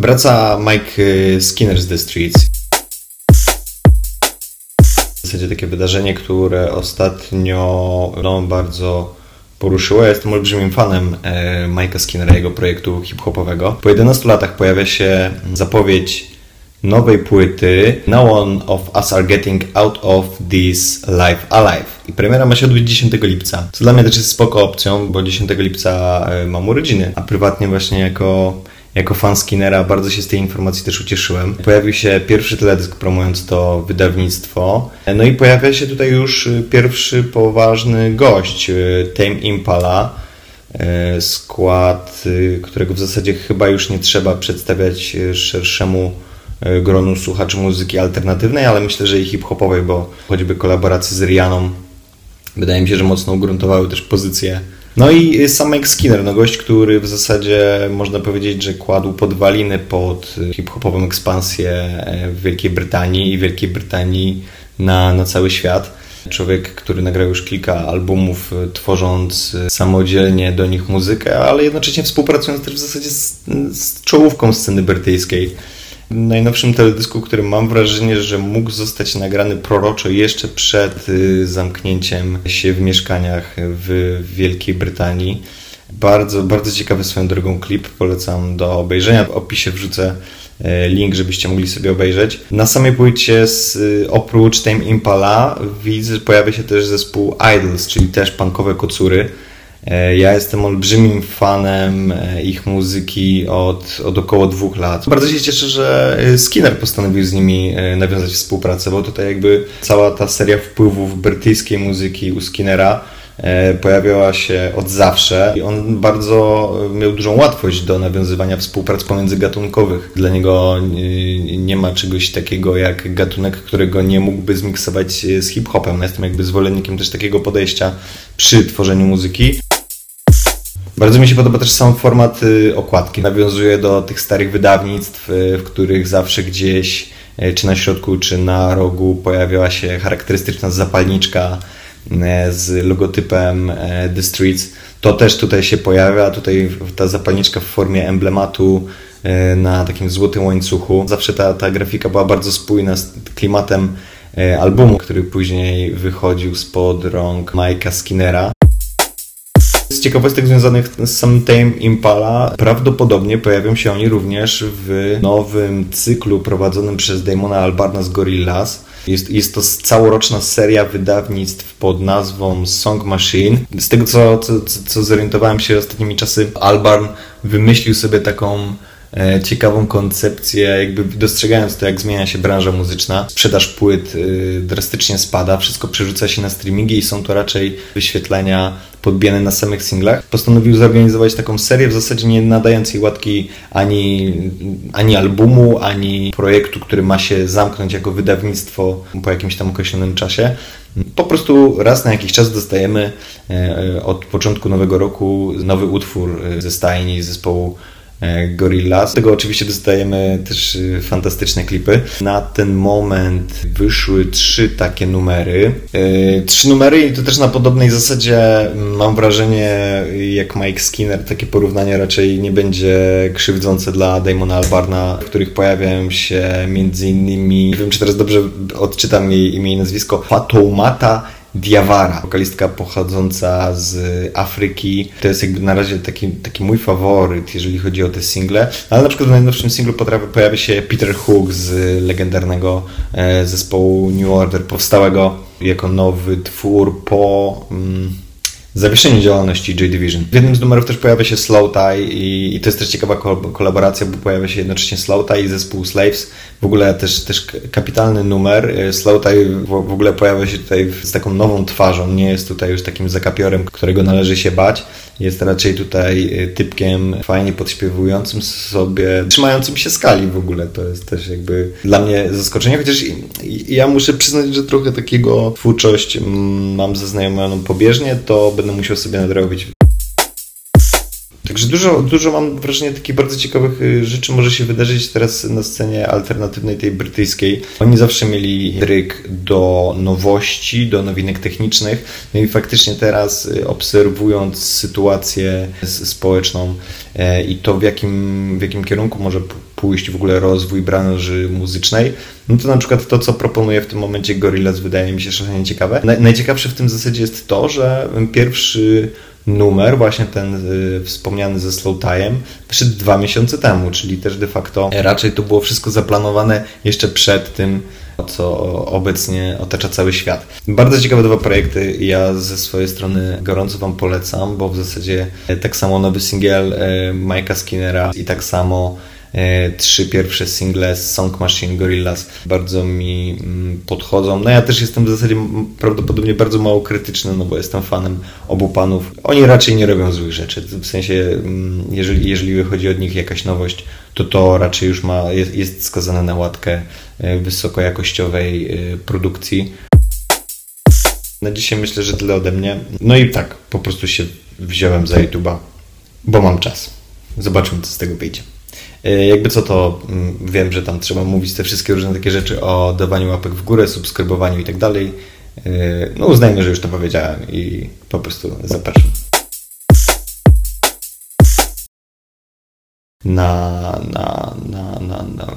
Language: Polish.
Wraca Mike y, Skinner z The Streets. W zasadzie takie wydarzenie, które ostatnio no, bardzo poruszyło. Ja jestem olbrzymim fanem e, Mike'a Skinnera, jego projektu hip-hopowego. Po 11 latach pojawia się zapowiedź nowej płyty No One of Us Are Getting Out of This Life Alive. I premiera ma się odbyć 10 lipca. Co dla mnie też jest spoko opcją, bo 10 lipca e, mam urodziny, a prywatnie właśnie jako jako fan Skinnera bardzo się z tej informacji też ucieszyłem. Pojawił się pierwszy teledysk promując to wydawnictwo. No i pojawia się tutaj już pierwszy poważny gość, Tame Impala. Skład, którego w zasadzie chyba już nie trzeba przedstawiać szerszemu gronu słuchaczy muzyki alternatywnej, ale myślę, że i hip-hopowej, bo choćby kolaboracje z Rianą wydaje mi się, że mocno ugruntowały też pozycję no i sam Mike Skinner, no gość, który w zasadzie można powiedzieć, że kładł podwaliny pod hip-hopową ekspansję e, w Wielkiej Brytanii i Wielkiej Brytanii na, na cały świat. Człowiek, który nagrał już kilka albumów, e, tworząc e, samodzielnie do nich muzykę, ale jednocześnie współpracując też w zasadzie z, z czołówką sceny brytyjskiej najnowszym teledysku, który mam wrażenie, że mógł zostać nagrany proroczo jeszcze przed y, zamknięciem się w mieszkaniach w Wielkiej Brytanii. Bardzo, bardzo ciekawy swoją drogą klip, polecam do obejrzenia. W opisie wrzucę y, link, żebyście mogli sobie obejrzeć. Na samej płycie z, y, oprócz Tame Impala widzę, pojawia się też zespół Idols, czyli też punkowe kocury. E, ja jestem olbrzymim fanem e, ich muzyki od, od około dwóch lat. Bardzo się cieszę, że e, Skinner postanowił z nimi nawiązać współpracę, bo tutaj jakby cała ta seria wpływów brytyjskiej muzyki u Skinnera pojawiała się od zawsze i on bardzo miał dużą łatwość do nawiązywania współprac pomiędzygatunkowych. Dla niego nie ma czegoś takiego jak gatunek, którego nie mógłby zmiksować z hip-hopem. Ja jestem jakby zwolennikiem też takiego podejścia przy tworzeniu muzyki. Bardzo mi się podoba też sam format y, okładki. Nawiązuje do tych starych wydawnictw, y, w których zawsze gdzieś, y, czy na środku, czy na rogu pojawiała się charakterystyczna zapalniczka z logotypem The Streets. To też tutaj się pojawia. Tutaj ta zapalniczka w formie emblematu na takim złotym łańcuchu. Zawsze ta, ta grafika była bardzo spójna z klimatem albumu, który później wychodził spod rąk Mike'a Skinnera. Z ciekawostek związanych z samym Tame Impala, prawdopodobnie pojawią się oni również w nowym cyklu prowadzonym przez Damona Albarna z Gorillaz. Jest, jest to całoroczna seria wydawnictw pod nazwą Song Machine. Z tego, co, co, co zorientowałem się ostatnimi czasy, Albarn wymyślił sobie taką E, ciekawą koncepcję, jakby dostrzegając to, jak zmienia się branża muzyczna. Sprzedaż płyt y, drastycznie spada, wszystko przerzuca się na streamingi i są to raczej wyświetlenia podbijane na samych singlach. Postanowił zorganizować taką serię, w zasadzie nie nadającej łatki ani, ani albumu, ani projektu, który ma się zamknąć jako wydawnictwo po jakimś tam określonym czasie. Po prostu raz na jakiś czas dostajemy e, e, od początku nowego roku nowy utwór ze stajni zespołu E, Gorillaz. Z tego oczywiście dostajemy też y, fantastyczne klipy. Na ten moment wyszły trzy takie numery. E, trzy numery i to też na podobnej zasadzie mam wrażenie jak Mike Skinner. Takie porównanie raczej nie będzie krzywdzące dla Damona Albarna, w których pojawiają się między innymi, nie wiem czy teraz dobrze odczytam jej imię i nazwisko, Fatoumata Diawara, wokalistka pochodząca z Afryki. To jest jakby na razie taki, taki mój faworyt, jeżeli chodzi o te single. Ale na przykład w najnowszym singlu pojawia się Peter Hook z legendarnego e, zespołu New Order, powstałego jako nowy twór po... Mm, zawieszenie działalności Joy Division. W jednym z numerów też pojawia się Slow Tie i, i to jest też ciekawa kolaboracja, bo pojawia się jednocześnie Slow Tie i zespół Slaves. W ogóle też, też kapitalny numer. E, Slow Tie w, ogóle pojawia się tutaj z taką nową twarzą. Nie jest tutaj już takim zakapiorem, którego należy się bać. Jest raczej tutaj e, typkiem fajnie podśpiewującym sobie, trzymającym się skali w ogóle. To jest też jakby dla mnie zaskoczenie, chociaż ja muszę przyznać, że trochę takiego twórczość mm, mam zaznajomioną pobieżnie, to będę musiał sobie nadrobić. Także dużo, dużo mam wrażenie takich bardzo ciekawych y, rzeczy może się wydarzyć teraz na scenie alternatywnej tej brytyjskiej. Oni zawsze mieli dryk do nowości, do nowinek technicznych. No i faktycznie teraz y, obserwując sytuację społeczną e, i to w jakim, w jakim kierunku może pójść w ogóle rozwój branży muzycznej, no to na przykład to, co proponuje w tym momencie Gorillaz wydaje mi się szalenie ciekawe. Najciekawsze w tym zasadzie jest to, że pierwszy numer, właśnie ten y, wspomniany ze Slow Time, wyszedł dwa miesiące temu, czyli też de facto raczej to było wszystko zaplanowane jeszcze przed tym, co obecnie otacza cały świat. Bardzo ciekawe dwa projekty. Ja ze swojej strony gorąco Wam polecam, bo w zasadzie tak samo nowy singiel y, Mike'a Skinnera i tak samo trzy pierwsze single z Song Machine Gorillaz bardzo mi mm, podchodzą. No ja też jestem w zasadzie prawdopodobnie bardzo mało krytyczny, no bo jestem fanem obu panów. Oni raczej nie robią złych rzeczy. W sensie, mm, jeżeli, jeżeli wychodzi od nich jakaś nowość, to to raczej już ma, jest, jest skazane na łatkę e, wysokojakościowej e, produkcji. Na dzisiaj myślę, że tyle ode mnie. No i tak, po prostu się wziąłem za YouTube'a, bo mam czas. Zobaczymy, co z tego wyjdzie. E, jakby co to mm, wiem, że tam trzeba mówić te wszystkie różne takie rzeczy o dawaniu łapek w górę, subskrybowaniu i tak dalej. E, no uznajmy, że już to powiedziałem i po prostu zapraszam. Na, na, na, na, na